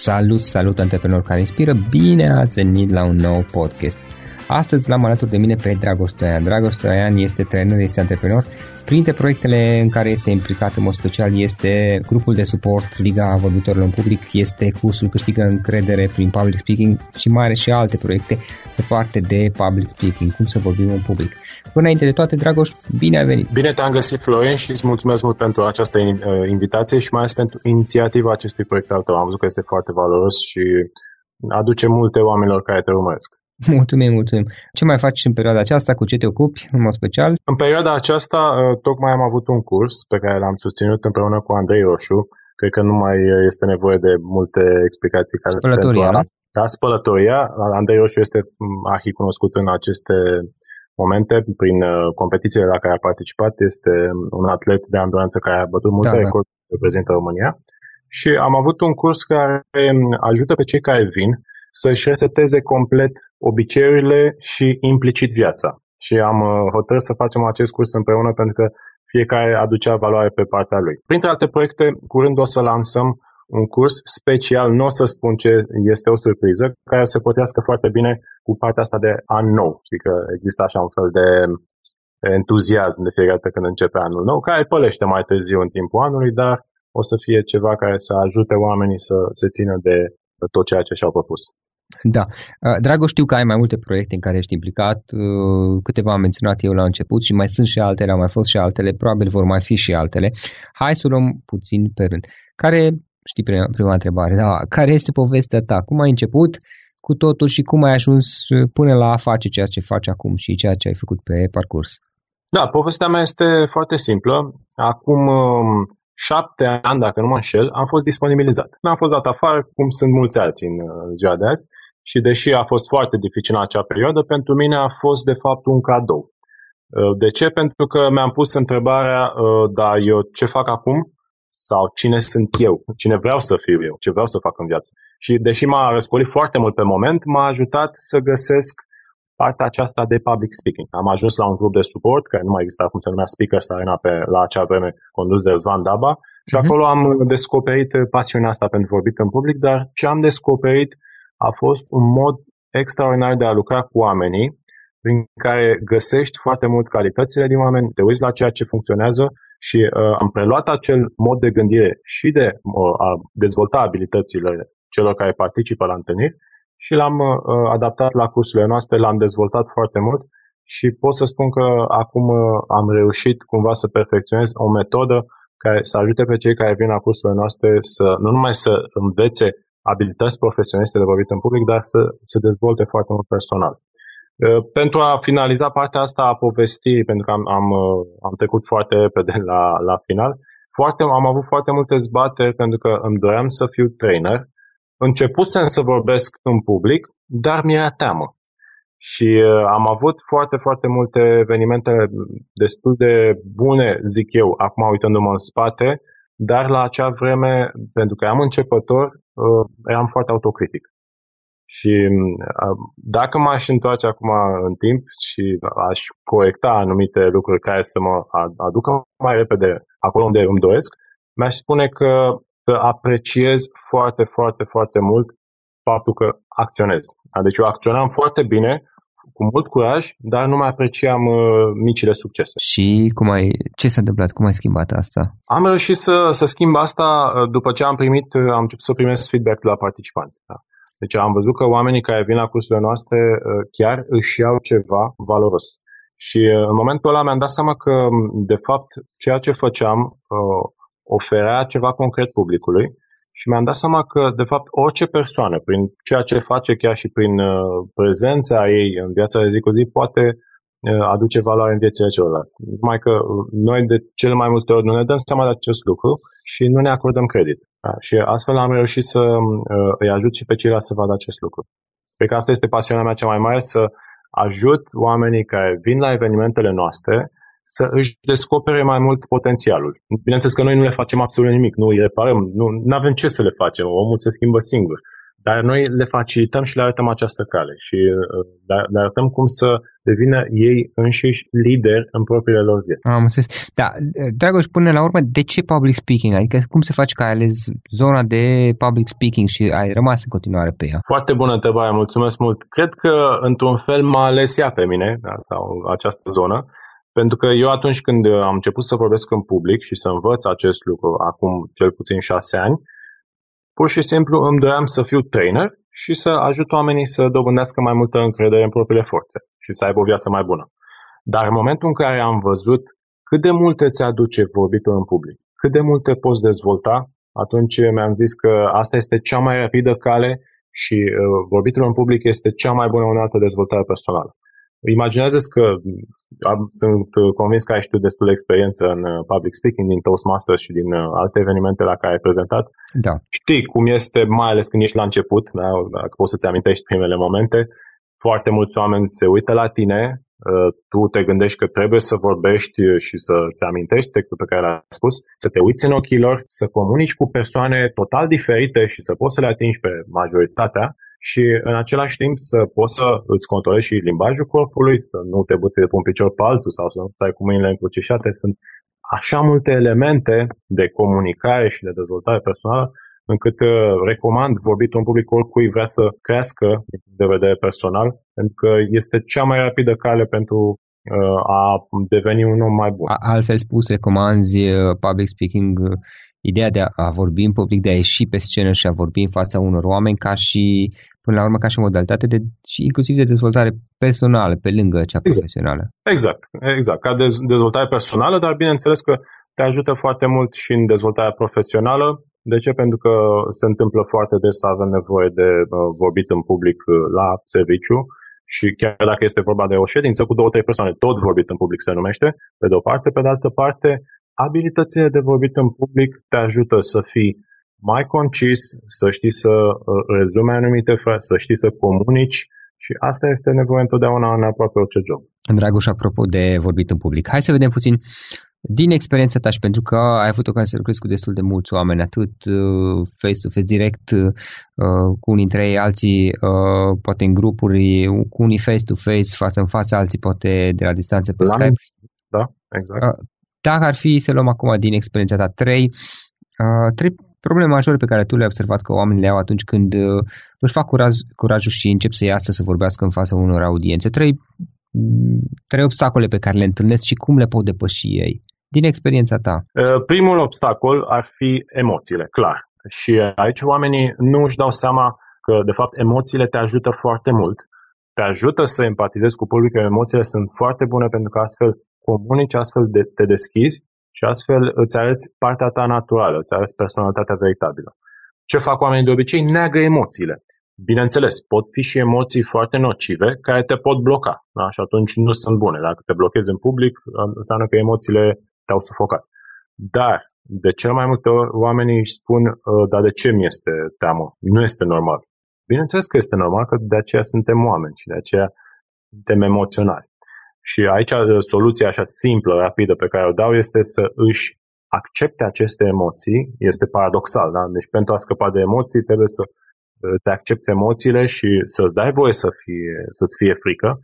Salut, salut antreprenori care inspiră, bine ați venit la un nou podcast. Astăzi l-am alături de mine pe Dragoș Stoian. Dragoș Stoian este trainer, este antreprenor. Printre proiectele în care este implicat în mod special este grupul de suport Liga Vorbitorilor în Public, este cursul Câștigă încredere prin public speaking și mai are și alte proiecte pe parte de public speaking, cum să vorbim în public. Până înainte de toate, Dragoș, bine ai venit! Bine te-am găsit, Florin, și îți mulțumesc mult pentru această uh, invitație și mai ales pentru inițiativa acestui proiect al tău. Am văzut că este foarte valoros și aduce multe oamenilor care te urmăresc. Mulțumim, mulțumim. Ce mai faci în perioada aceasta? Cu ce te ocupi în mod special? În perioada aceasta uh, tocmai am avut un curs pe care l-am susținut împreună cu Andrei Roșu. Cred că nu mai este nevoie de multe explicații. Care spălătoria, da? Da, spălătoria. Andrei Roșu este mm, arhi cunoscut în aceste momente prin uh, competițiile la care a participat. Este un atlet de anduranță care a bătut multe da, recorduri da. reprezintă România. Și am avut un curs care mm, ajută pe cei care vin să-și reseteze complet obiceiurile și implicit viața. Și am uh, hotărât să facem acest curs împreună pentru că fiecare aducea valoare pe partea lui. Printre alte proiecte, curând o să lansăm un curs special, nu o să spun ce este o surpriză, care se potriască foarte bine cu partea asta de an nou. Știi că există așa un fel de entuziasm de fiecare dată când începe anul nou, care pălește mai târziu în timpul anului, dar o să fie ceva care să ajute oamenii să se țină de tot ceea ce și-au propus. Da. Uh, Dragoș, știu că ai mai multe proiecte în care ești implicat, uh, câteva am menționat eu la început și mai sunt și altele, au mai fost și altele, probabil vor mai fi și altele. Hai să luăm puțin pe rând. Care, știi prima, prima întrebare, da, care este povestea ta? Cum ai început cu totul și cum ai ajuns până la a face ceea ce faci acum și ceea ce ai făcut pe parcurs? Da, povestea mea este foarte simplă. Acum um, șapte ani, dacă nu mă înșel, am fost disponibilizat. Nu am fost dat afară, cum sunt mulți alții în ziua de azi, și deși a fost foarte dificil în acea perioadă, pentru mine a fost de fapt un cadou. Uh, de ce? Pentru că mi-am pus întrebarea, uh, da, eu ce fac acum? Sau cine sunt eu? Cine vreau să fiu eu? Ce vreau să fac în viață? Și deși m-a răscolit foarte mult pe moment, m-a ajutat să găsesc partea aceasta de public speaking. Am ajuns la un grup de suport, care nu mai exista cum se numea Speakers Arena pe, la acea vreme, condus de Zvan Daba, și uh-huh. acolo am descoperit pasiunea asta pentru vorbit în public, dar ce am descoperit a fost un mod extraordinar de a lucra cu oamenii, prin care găsești foarte mult calitățile din oameni, te uiți la ceea ce funcționează și uh, am preluat acel mod de gândire și de uh, a dezvolta abilitățile celor care participă la întâlniri și l-am uh, adaptat la cursurile noastre, l-am dezvoltat foarte mult și pot să spun că acum uh, am reușit cumva să perfecționez o metodă care să ajute pe cei care vin la cursurile noastre să nu numai să învețe abilități profesioniste de vorbit în public, dar să se dezvolte foarte mult personal. Uh, pentru a finaliza partea asta a povestii, pentru că am, am, uh, am trecut foarte repede la, la final, foarte, am avut foarte multe zbateri pentru că îmi doream să fiu trainer. Începusem să vorbesc în public, dar mi-era teamă. Și uh, am avut foarte, foarte multe evenimente destul de bune, zic eu, acum uitându-mă în spate, dar la acea vreme, pentru că am începător, uh, eram foarte autocritic. Și uh, dacă m-aș întoarce acum în timp și aș corecta anumite lucruri care să mă aducă mai repede acolo unde îmi doresc, mi-aș spune că să apreciez foarte, foarte, foarte mult faptul că acționez. Deci eu acționam foarte bine, cu mult curaj, dar nu mai apreciam uh, micile succese. Și cum ai, ce s-a întâmplat? Cum ai schimbat asta? Am reușit să, să schimb asta uh, după ce am primit, uh, am început să primesc feedback de la participanți. Da? Deci am văzut că oamenii care vin la cursurile noastre uh, chiar își iau ceva valoros. Și uh, în momentul ăla mi-am dat seama că, de fapt, ceea ce făceam uh, oferea ceva concret publicului și mi-am dat seama că, de fapt, orice persoană, prin ceea ce face, chiar și prin uh, prezența ei în viața de zi cu zi, poate uh, aduce valoare în viețile celorlalți. Numai că uh, noi de cele mai multe ori nu ne dăm seama de acest lucru și nu ne acordăm credit. Da? Și astfel am reușit să îi ajut și pe ceilalți să vadă acest lucru. Cred că asta este pasiunea mea cea mai mare, să ajut oamenii care vin la evenimentele noastre să își descopere mai mult potențialul. Bineînțeles că noi nu le facem absolut nimic, nu îi reparăm, nu avem ce să le facem, omul se schimbă singur. Dar noi le facilităm și le arătăm această cale și uh, le arătăm cum să devină ei înșiși lideri în propriile lor vieți. Am înțeles. Da, Dragoș, până la urmă, de ce public speaking? Adică cum se face că ai ales zona de public speaking și ai rămas în continuare pe ea? Foarte bună întrebare, mulțumesc mult. Cred că, într-un fel, m-a ales ea pe mine, da, sau această zonă, pentru că eu atunci când am început să vorbesc în public și să învăț acest lucru, acum cel puțin șase ani, Pur și simplu îmi doream să fiu trainer și să ajut oamenii să dobândească mai multă încredere în propriile forțe și să aibă o viață mai bună. Dar în momentul în care am văzut cât de multe ți aduce vorbitul în public, cât de multe poți dezvolta, atunci mi-am zis că asta este cea mai rapidă cale și uh, vorbitul în public este cea mai bună unealtă dezvoltare personală. Imaginează că am, sunt convins că ai și tu destul de experiență în uh, public speaking din Toastmasters și din uh, alte evenimente la care ai prezentat. Da. Știi cum este, mai ales când ești la început, da? dacă poți să-ți amintești primele momente, foarte mulți oameni se uită la tine, uh, tu te gândești că trebuie să vorbești și să-ți amintești textul pe care l-ai spus, să te uiți în ochii lor, să comunici cu persoane total diferite și să poți să le atingi pe majoritatea și în același timp să poți să îți controlezi și limbajul corpului, să nu te buți de pe un picior pe altul sau să nu stai cu mâinile încrucișate. Sunt așa multe elemente de comunicare și de dezvoltare personală încât uh, recomand vorbitul în public oricui vrea să crească din punct de vedere personal, pentru că este cea mai rapidă cale pentru uh, a deveni un om mai bun. Altfel spus, recomanzi uh, public speaking ideea de a vorbi în public, de a ieși pe scenă și a vorbi în fața unor oameni ca și, până la urmă, ca și modalitate de, și inclusiv de dezvoltare personală, pe lângă cea exact. profesională. Exact, exact. Ca de, dezvoltare personală, dar bineînțeles că te ajută foarte mult și în dezvoltarea profesională. De ce? Pentru că se întâmplă foarte des să avem nevoie de uh, vorbit în public uh, la serviciu și chiar dacă este vorba de o ședință cu două, trei persoane, tot vorbit în public se numește, pe de o parte, pe de altă parte, abilitățile de vorbit în public te ajută să fii mai concis, să știi să uh, rezume anumite fraze, să știi să comunici și asta este nevoie întotdeauna în aproape orice job. Dragoș, apropo de vorbit în public, hai să vedem puțin din experiența ta și pentru că ai avut ocazia să lucrezi cu destul de mulți oameni, atât uh, face-to-face direct uh, cu unii dintre ei, alții poate în grupuri, cu unii face-to-face, față în față, alții poate de la distanță pe la Skype. Da, exact dacă ar fi să luăm acum din experiența ta trei, uh, trei probleme majore pe care tu le-ai observat că oamenii le au atunci când uh, își fac curaj, curajul și încep să iasă să vorbească în fața unor audiențe. Trei, trei obstacole pe care le întâlnesc și cum le pot depăși ei. Din experiența ta. Primul obstacol ar fi emoțiile, clar. Și aici oamenii nu își dau seama că, de fapt, emoțiile te ajută foarte mult. Te ajută să empatizezi cu publicul, emoțiile sunt foarte bune pentru că astfel comunici, astfel de, te deschizi și astfel îți arăți partea ta naturală, îți arăți personalitatea veritabilă. Ce fac oamenii de obicei? Neagă emoțiile. Bineînțeles, pot fi și emoții foarte nocive care te pot bloca da? și atunci nu sunt bune. Dacă te blochezi în public, înseamnă că emoțiile te-au sufocat. Dar, de cel mai multe ori, oamenii își spun, ă, dar de ce mi este teamă? Nu este normal. Bineînțeles că este normal, că de aceea suntem oameni și de aceea suntem emoționali. Și aici uh, soluția așa simplă, rapidă pe care o dau este să își accepte aceste emoții. Este paradoxal, da? Deci pentru a scăpa de emoții trebuie să uh, te accepti emoțiile și să-ți dai voie să fie, să-ți fie frică,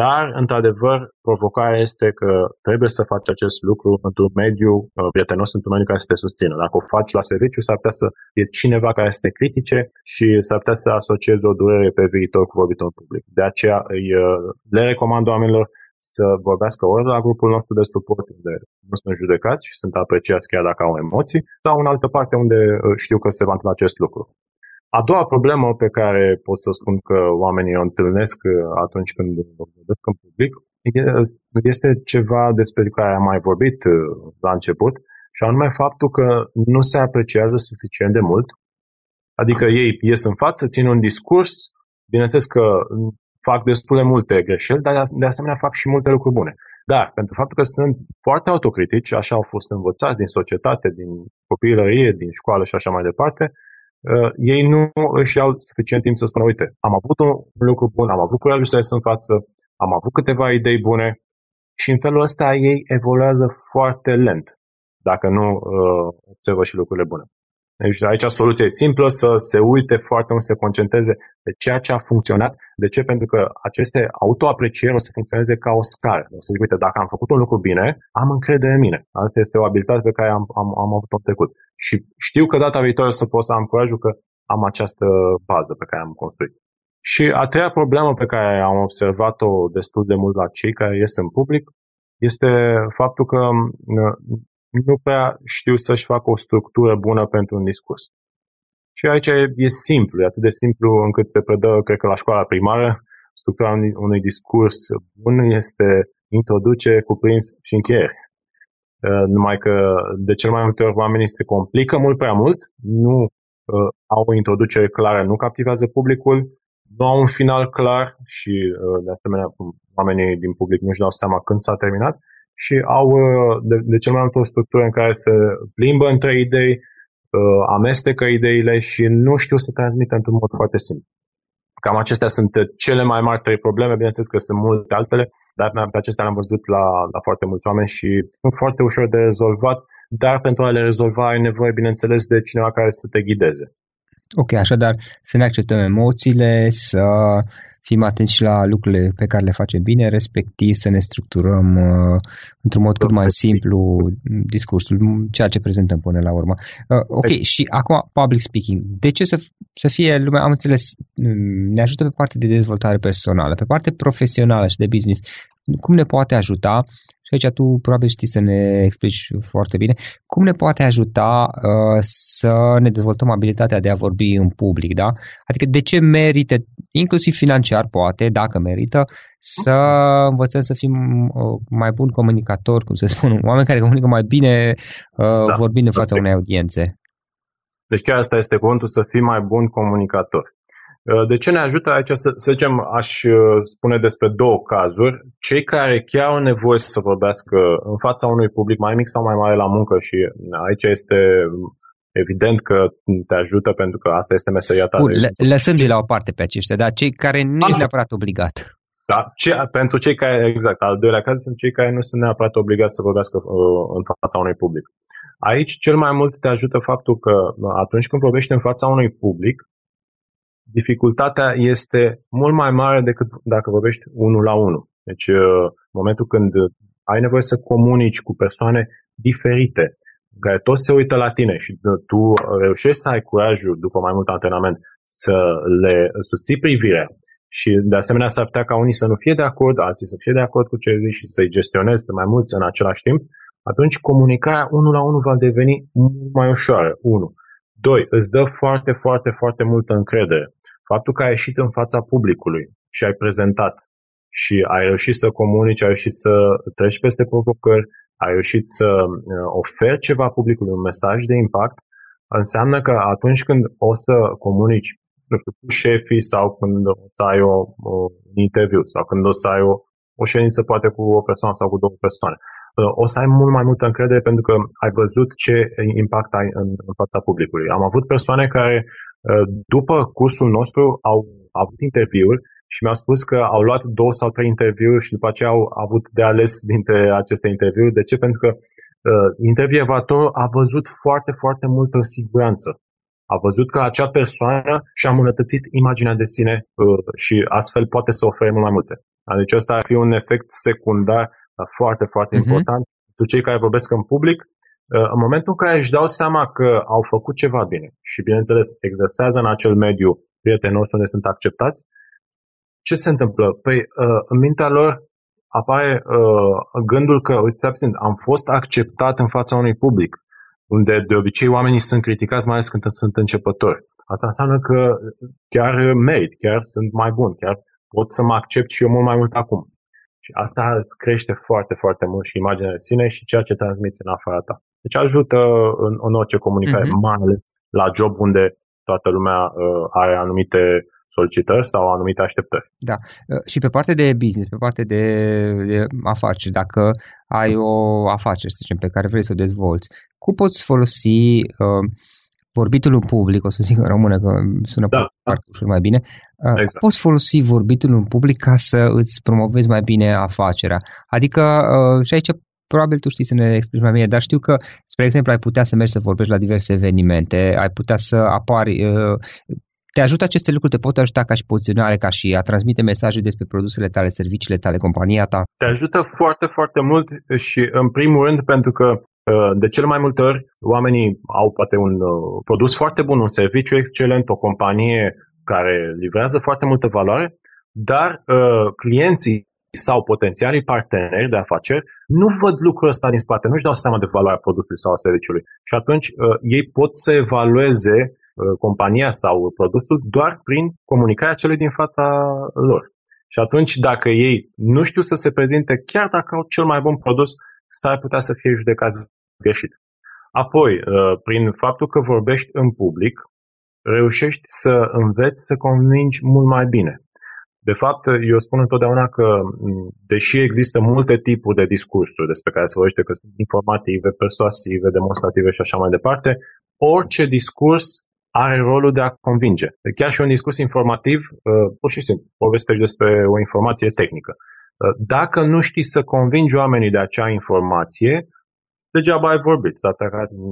dar, într-adevăr, provocarea este că trebuie să faci acest lucru într-un mediu uh, prietenos, într-un mediu care să te susțină. Dacă o faci la serviciu, s-ar putea să fie cineva care să te critique și s-ar putea să asociezi o durere pe viitor cu vorbitul în public. De aceea îi, le recomand oamenilor să vorbească ori la grupul nostru de suport, unde nu sunt judecați și sunt apreciați chiar dacă au emoții, sau în altă parte unde uh, știu că se va întâmpla acest lucru. A doua problemă pe care pot să spun că oamenii o întâlnesc uh, atunci când vorbesc în public este ceva despre care am mai vorbit uh, la început, și anume faptul că nu se apreciază suficient de mult. Adică ei ies în față, țin un discurs, bineînțeles că fac destul de multe greșeli, dar de asemenea fac și multe lucruri bune. Dar, pentru faptul că sunt foarte autocritici, așa au fost învățați din societate, din copilărie, din școală și așa mai departe, uh, ei nu își iau suficient timp să spună, uite, am avut un lucru bun, am avut curajul să ies în față, am avut câteva idei bune și în felul ăsta ei evoluează foarte lent, dacă nu uh, observă și lucrurile bune. Deci aici soluția e simplă, să se uite foarte mult, să se concentreze pe ceea ce a funcționat. De ce? Pentru că aceste autoaprecieri o să funcționeze ca o scară. O să zic, uite, dacă am făcut un lucru bine, am încredere în mine. Asta este o abilitate pe care am, am, am avut-o în trecut. Și știu că data viitoare să pot să am curajul că am această bază pe care am construit. Și a treia problemă pe care am observat-o destul de mult la cei care ies în public este faptul că nu prea știu să-și facă o structură bună pentru un discurs. Și aici e, e simplu, e atât de simplu încât se predă, cred că la școala primară, structura unui, unui discurs bun este introducere, cuprins și încheiere. Uh, numai că de cel mai multe ori oamenii se complică mult prea mult, nu uh, au o introducere clară, nu captivează publicul, nu au un final clar și uh, de asemenea oamenii din public nu-și dau seama când s-a terminat și au uh, de, de cel mai mult o structură în care se plimbă între idei, uh, amestecă ideile și nu știu să transmită într-un mod foarte simplu. Cam acestea sunt cele mai mari trei probleme, bineînțeles că sunt multe altele, dar pe acestea le-am văzut la, la foarte mulți oameni și sunt foarte ușor de rezolvat, dar pentru a le rezolva ai nevoie, bineînțeles, de cineva care să te ghideze. Ok, așadar să ne acceptăm emoțiile, să fim atenți și la lucrurile pe care le facem bine, respectiv să ne structurăm uh, într-un mod cât mai simplu discursul, ceea ce prezentăm până la urmă. Uh, ok, păi- și acum public speaking. De ce să, să fie lumea, am înțeles, ne ajută pe partea de dezvoltare personală, pe partea profesională și de business. Cum ne poate ajuta și aici tu probabil știi să ne explici foarte bine, cum ne poate ajuta uh, să ne dezvoltăm abilitatea de a vorbi în public, da? Adică de ce merită, inclusiv financiar poate, dacă merită, să învățăm să fim uh, mai buni comunicatori, cum să spun, oameni care comunică mai bine uh, da, vorbind în fața unei audiențe. Deci chiar asta este cuvântul, să fii mai bun comunicator. Uh, de ce ne ajută aici, să, să zicem, aș uh, spune despre două cazuri. Cei care chiar au nevoie să vorbească în fața unui public mai mic sau mai mare la muncă și aici este evident că te ajută pentru că asta este meseria ta. Bun, lăsând de la o parte pe aceștia, dar cei care nu ești neapărat obligat. Da, ce, pentru cei care, exact, al doilea caz sunt cei care nu sunt neapărat obligați să vorbească uh, în fața unui public. Aici cel mai mult te ajută faptul că atunci când vorbești în fața unui public, dificultatea este mult mai mare decât dacă vorbești unul la unul. Deci, uh, în momentul când ai nevoie să comunici cu persoane diferite, care toți se uită la tine și tu reușești să ai curajul, după mai mult antrenament, să le susții privirea și de asemenea s-ar putea ca unii să nu fie de acord, alții să fie de acord cu ce zici și să-i gestionezi pe mai mulți în același timp, atunci comunicarea unul la unul va deveni mult mai ușoară, unu. Doi, îți dă foarte, foarte, foarte multă încredere. Faptul că ai ieșit în fața publicului și ai prezentat și ai reușit să comunici, ai reușit să treci peste provocări, ai reușit să uh, oferi ceva publicului, un mesaj de impact, înseamnă că atunci când o să comunici nu știu, cu șefii sau când o să ai o, o, un interviu sau când o să ai o, o ședință poate cu o persoană sau cu două persoane, uh, o să ai mult mai multă încredere pentru că ai văzut ce impact ai în, în fața publicului. Am avut persoane care uh, după cursul nostru au avut interviuri și mi-au spus că au luat două sau trei interviuri și după aceea au avut de ales dintre aceste interviuri. De ce? Pentru că uh, intervievatorul a văzut foarte, foarte multă siguranță. A văzut că acea persoană și-a îmbunătățit imaginea de sine uh, și astfel poate să ofere mult mai multe. Deci ăsta ar fi un efect secundar uh, foarte, foarte uh-huh. important pentru cei care vorbesc în public. Uh, în momentul în care își dau seama că au făcut ceva bine și, bineînțeles, exersează în acel mediu prietenos unde sunt acceptați, ce se întâmplă? Păi, uh, în mintea lor apare uh, gândul că, uite, puțin, am fost acceptat în fața unui public, unde de obicei oamenii sunt criticați, mai ales când sunt începători. Asta înseamnă că chiar merit, chiar sunt mai bun, chiar pot să mă accept și eu mult mai mult acum. Și asta îți crește foarte, foarte mult și imaginea de sine și ceea ce transmiți în afara ta. Deci ajută în, în orice comunicare, uh-huh. mai ales la job unde toată lumea uh, are anumite solicitări sau anumite așteptări. Da. Uh, și pe partea de business, pe partea de, de afaceri, dacă ai o afacere, să zicem, pe care vrei să o dezvolți, cum poți folosi uh, vorbitul în public, o să zic în română că sună da, parcă da. mai bine, uh, exact. poți folosi vorbitul în public ca să îți promovezi mai bine afacerea. Adică uh, și aici probabil tu știi să ne explici mai bine, dar știu că, spre exemplu, ai putea să mergi să vorbești la diverse evenimente, ai putea să apari uh, te ajută aceste lucruri, te pot ajuta ca și poziționare, ca și a transmite mesaje despre produsele tale, serviciile tale, compania ta? Te ajută foarte, foarte mult și în primul rând pentru că uh, de cele mai multe ori oamenii au poate un uh, produs foarte bun, un serviciu excelent, o companie care livrează foarte multă valoare, dar uh, clienții sau potențialii parteneri de afaceri nu văd lucrul ăsta din spate, nu-și dau seama de valoarea produsului sau a serviciului. Și atunci uh, ei pot să evalueze Uh, compania sau produsul doar prin comunicarea celui din fața lor. Și atunci, dacă ei nu știu să se prezinte, chiar dacă au cel mai bun produs, s-ar putea să fie judecați greșit. Apoi, uh, prin faptul că vorbești în public, reușești să înveți să convingi mult mai bine. De fapt, eu spun întotdeauna că, deși există multe tipuri de discursuri despre care se vorbește, că sunt informative, persuasive, demonstrative și așa mai departe, orice discurs are rolul de a convinge. Chiar și un discurs informativ, uh, pur și simplu, povestești despre o informație tehnică. Uh, dacă nu știi să convingi oamenii de acea informație, degeaba ai vorbit, dacă nu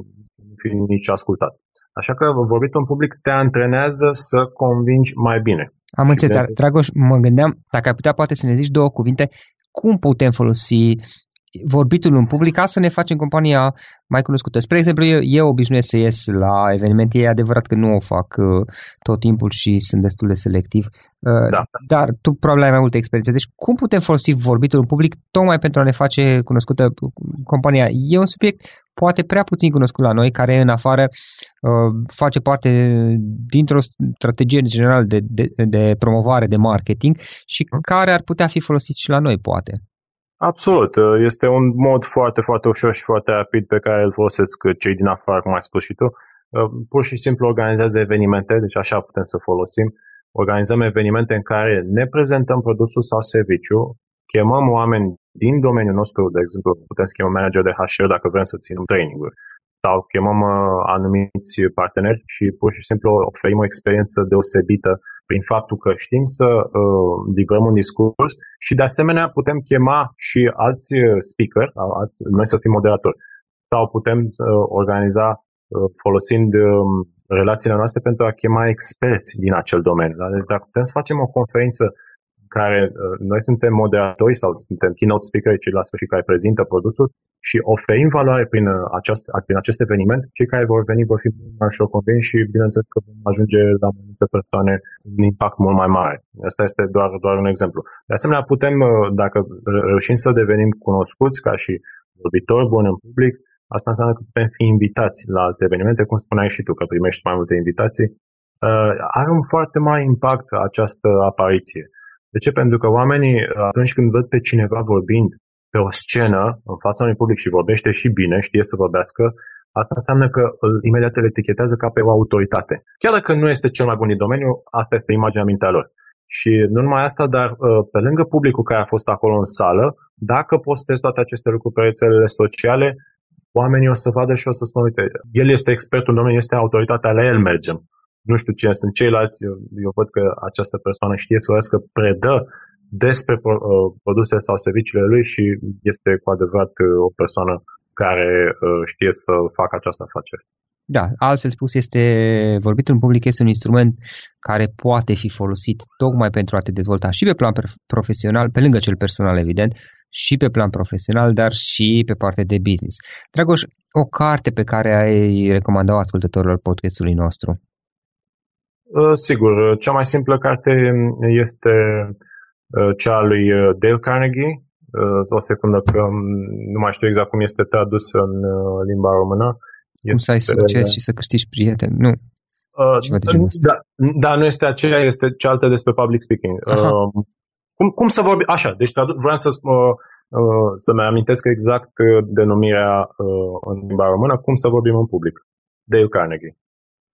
fi nici ascultat. Așa că vorbitul în public te antrenează să convingi mai bine. Am înțeles, dar Dragoș, mă gândeam, dacă ai putea poate să ne zici două cuvinte, cum putem folosi vorbitul în public ca să ne facem compania mai cunoscută. Spre exemplu, eu, eu obișnuiesc să ies la evenimente, e adevărat că nu o fac uh, tot timpul și sunt destul de selectiv, uh, da. dar tu probabil ai mai multe experiențe. Deci cum putem folosi vorbitul în public tocmai pentru a ne face cunoscută compania? E un subiect poate prea puțin cunoscut la noi, care în afară uh, face parte dintr-o strategie generală de, de, de promovare, de marketing și mm. care ar putea fi folosit și la noi, poate. Absolut. Este un mod foarte, foarte ușor și foarte rapid pe care îl folosesc cei din afară, cum ai spus și tu. Pur și simplu organizează evenimente, deci așa putem să folosim. Organizăm evenimente în care ne prezentăm produsul sau serviciu, chemăm oameni din domeniul nostru, de exemplu, putem să chemăm manager de HR dacă vrem să ținem training-uri sau chemăm uh, anumiți parteneri și pur și simplu oferim o experiență deosebită prin faptul că știm să uh, livrăm un discurs și de asemenea putem chema și alți uh, speaker, alți, noi să fim moderatori, sau putem uh, organiza uh, folosind uh, relațiile noastre pentru a chema experți din acel domeniu. Da? Deci dacă putem să facem o conferință care uh, noi suntem moderatori sau suntem keynote speaker, cei la sfârșit care prezintă produsul și oferim valoare prin, uh, aceast, prin acest eveniment, cei care vor veni vor fi mai ușor convins și bineînțeles că vom ajunge la mai multe persoane un impact mult mai mare. Asta este doar, doar un exemplu. De asemenea, putem, uh, dacă reușim să devenim cunoscuți ca și vorbitori buni în public, asta înseamnă că putem fi invitați la alte evenimente, cum spuneai și tu, că primești mai multe invitații. Are un foarte mare impact această apariție. De ce? Pentru că oamenii, atunci când văd pe cineva vorbind pe o scenă, în fața unui public și vorbește și bine, știe să vorbească, asta înseamnă că îl, imediat îl etichetează ca pe o autoritate. Chiar dacă nu este cel mai bun din domeniu, asta este imaginea mintea lor. Și nu numai asta, dar pe lângă publicul care a fost acolo în sală, dacă postez toate aceste lucruri pe rețelele sociale, oamenii o să vadă și o să spună, uite, el este expertul în domeniu, este autoritatea, la el mergem nu știu cine sunt ceilalți, eu, eu văd că această persoană știe să vorbească, predă despre uh, produsele sau serviciile lui și este cu adevărat uh, o persoană care uh, știe să facă această afacere. Da, altfel spus, este vorbitul în public este un instrument care poate fi folosit tocmai pentru a te dezvolta și pe plan profesional, pe lângă cel personal, evident, și pe plan profesional, dar și pe partea de business. Dragoș, o carte pe care ai recomandat ascultătorilor podcastului nostru? Uh, sigur, uh, cea mai simplă carte este uh, cea a lui Dale Carnegie. O secundă că um, nu mai știu exact cum este tradus în limba română. Cum să ai succes și să câștigi prieteni, nu? Uh, da, da, nu este aceea, este cealaltă despre public speaking. Uh, cum, cum să vorbi? Așa, deci tradu- vreau să, uh, uh, să-mi amintesc exact denumirea uh, în limba română, cum să vorbim în public. Dale Carnegie.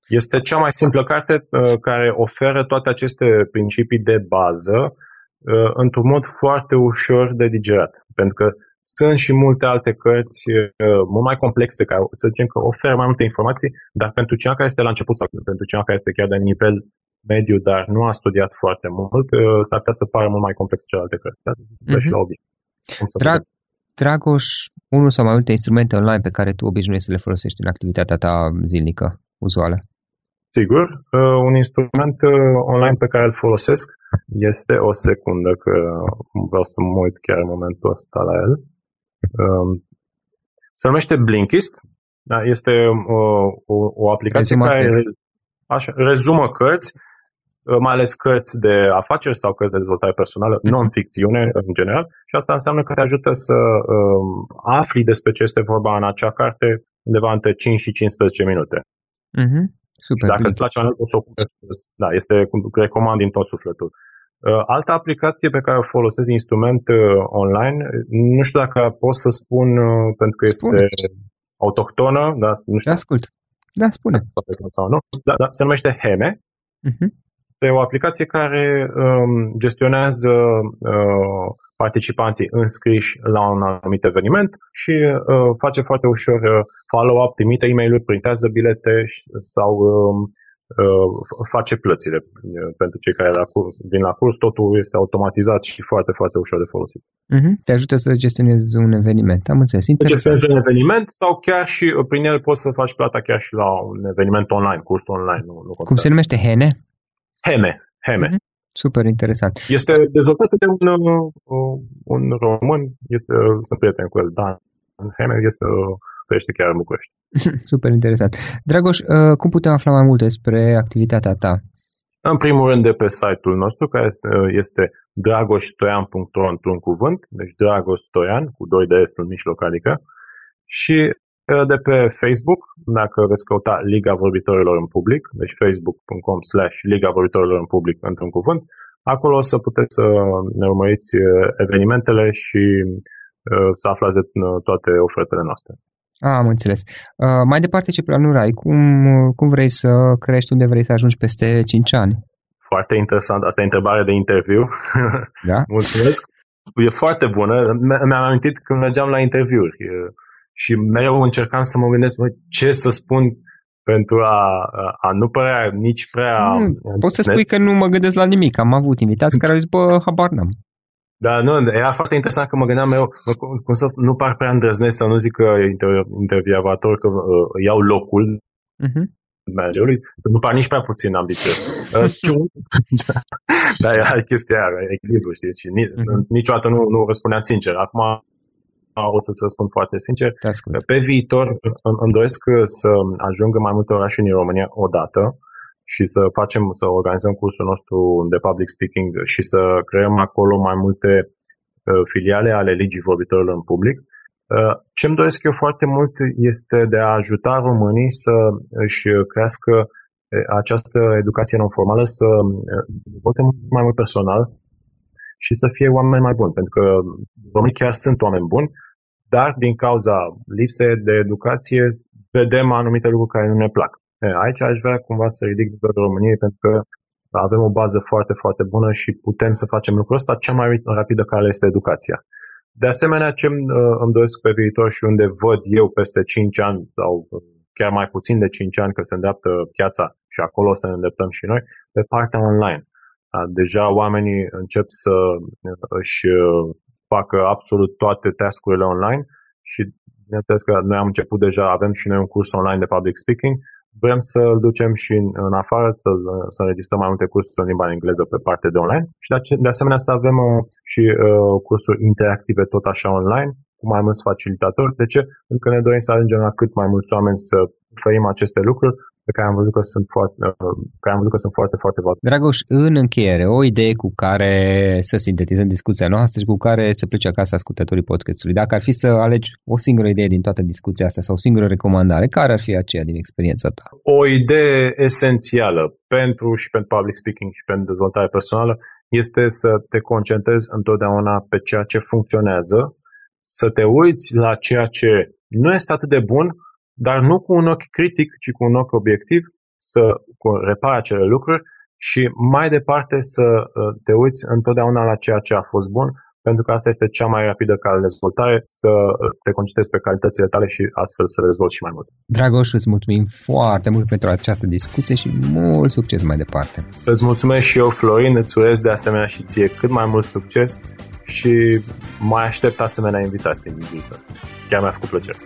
Este cea mai simplă carte uh, care oferă toate aceste principii de bază uh, într-un mod foarte ușor de digerat. Pentru că sunt și multe alte cărți uh, mult mai complexe, care să zicem că oferă mai multe informații, dar pentru cineva care este la început sau pentru cineva care este chiar de nivel mediu, dar nu a studiat foarte mult, s-ar putea să pară mult mai complex celelalte cărți. Da? Mm-hmm. Și la obiect. Drag, Dragoș, unul sau mai multe instrumente online pe care tu obișnuiești să le folosești în activitatea ta zilnică, uzuală? Sigur, uh, un instrument uh, online pe care îl folosesc este o secundă, că vreau să mă uit chiar în momentul ăsta la el. Um, se numește Blinkist. Da, este uh, o, o aplicație Rezumate. care așa, rezumă cărți Uh, mai ales cărți de afaceri sau cărți de dezvoltare personală, mhm. non-ficțiune în general, și asta înseamnă că te ajută să um, afli despre ce este vorba în acea carte undeva între 5 și 15 minute. Mm-hmm. Super, și dacă îți place mai mult, poți să o Da, este, recomand din tot sufletul. Uh, altă aplicație pe care o folosesc instrument uh, online, nu știu dacă pot să spun, uh, pentru că este spune. autohtonă, dar nu știu. Da, ascult. Da, spune. Sau nu. Da, da, se numește Heme. Uh-huh. Este o aplicație care um, gestionează uh, participanții înscriși la un anumit eveniment și uh, face foarte ușor uh, follow-up, trimite e mail printează bilete sau um, uh, face plățile uh, pentru cei care la curs, vin la curs. Totul este automatizat și foarte, foarte ușor de folosit. Uh-huh. Te ajută să gestionezi un eveniment. Am înțeles. Interesant. Gestionezi un eveniment sau chiar și uh, prin el poți să faci plata chiar și la un eveniment online, curs online. Nu, nu Cum se numește? Hene? Heme. Heme. Mm-hmm. Super interesant. Este dezvoltat de un, uh, un român, este, sunt prieten cu el, Dan Heme, este trăiește chiar în București. Super interesant. Dragoș, uh, cum putem afla mai multe despre activitatea ta? În primul rând de pe site-ul nostru, care este dragostoian.ro într-un cuvânt, deci Dragostoian, cu 2 de S în mijloc, adică, și de pe Facebook, dacă veți căuta Liga Vorbitorilor în Public, deci facebook.com slash Liga Vorbitorilor în Public într-un cuvânt, acolo o să puteți să ne urmăriți uh, evenimentele și uh, să aflați de uh, toate ofertele noastre. A, am înțeles. Uh, mai departe, ce planuri ai? Cum, cum vrei să crești? Unde vrei să ajungi peste 5 ani? Foarte interesant. Asta e întrebare de interviu. Da? Mulțumesc. E foarte bună. Mi-am amintit când mergeam la interviuri și mereu încercam să mă gândesc bă, ce să spun pentru a, a nu părea nici prea... Nu, poți să spui că nu mă gândesc la nimic. Am avut invitați care au zis, bă, habar n-am. Da, nu, era foarte interesant că mă gândeam eu, cum să nu par prea îndrăznesc să nu zic că intervievator că uh, iau locul uh-huh. managerului, nu par nici prea puțin ambițios. Uh, da, era chestia aia, echilibru, știți, și ni- uh-huh. niciodată nu, nu răspundeam sincer. Acum o să-ți răspund foarte sincer. Pe viitor îmi doresc să ajungă mai multe orașe în România odată și să facem, să organizăm cursul nostru de public speaking și să creăm acolo mai multe uh, filiale ale Ligii Vorbitorilor în public. Uh, ce îmi doresc eu foarte mult este de a ajuta românii să își crească uh, această educație non-formală, să vote mai mult personal și să fie oameni mai buni, pentru că românii chiar sunt oameni buni, dar din cauza lipsei de educație vedem anumite lucruri care nu ne plac. Aici aș vrea cumva să ridic nivelul României pentru că avem o bază foarte, foarte bună și putem să facem lucrul ăsta. Cea mai rapidă cale este educația. De asemenea, ce îmi doresc pe viitor și unde văd eu peste 5 ani sau chiar mai puțin de 5 ani că se îndreaptă piața și acolo să ne îndreptăm și noi, pe partea online. Deja oamenii încep să își facă absolut toate taskurile online și bineînțeles că noi am început deja, avem și noi un curs online de public speaking, vrem să îl ducem și în, în afară, să, să înregistrăm mai multe cursuri în limba engleză pe partea de online și de, de asemenea să avem uh, și uh, cursuri interactive tot așa online cu mai mulți facilitatori. De ce? Pentru că ne dorim să ajungem la cât mai mulți oameni să oferim aceste lucruri pe care am văzut că sunt foarte, uh, care am văzut că sunt foarte, foarte valoroase. Dragoș, în încheiere, o idee cu care să sintetizăm discuția noastră și cu care să plece acasă ascultătorii podcastului. Dacă ar fi să alegi o singură idee din toată discuția asta sau o singură recomandare, care ar fi aceea din experiența ta? O idee esențială pentru și pentru public speaking și pentru dezvoltare personală este să te concentrezi întotdeauna pe ceea ce funcționează, să te uiți la ceea ce nu este atât de bun, dar nu cu un ochi critic, ci cu un ochi obiectiv, să repare acele lucruri și mai departe să uh, te uiți întotdeauna la ceea ce a fost bun, pentru că asta este cea mai rapidă cale de dezvoltare, să te concentrezi pe calitățile tale și astfel să dezvolți și mai mult. Dragoș, îți mulțumim foarte mult pentru această discuție și mult succes mai departe. Îți mulțumesc și eu, Florin, îți urez de asemenea și ție cât mai mult succes și mai aștept asemenea invitații în viitor. Chiar mi-a făcut plăcere.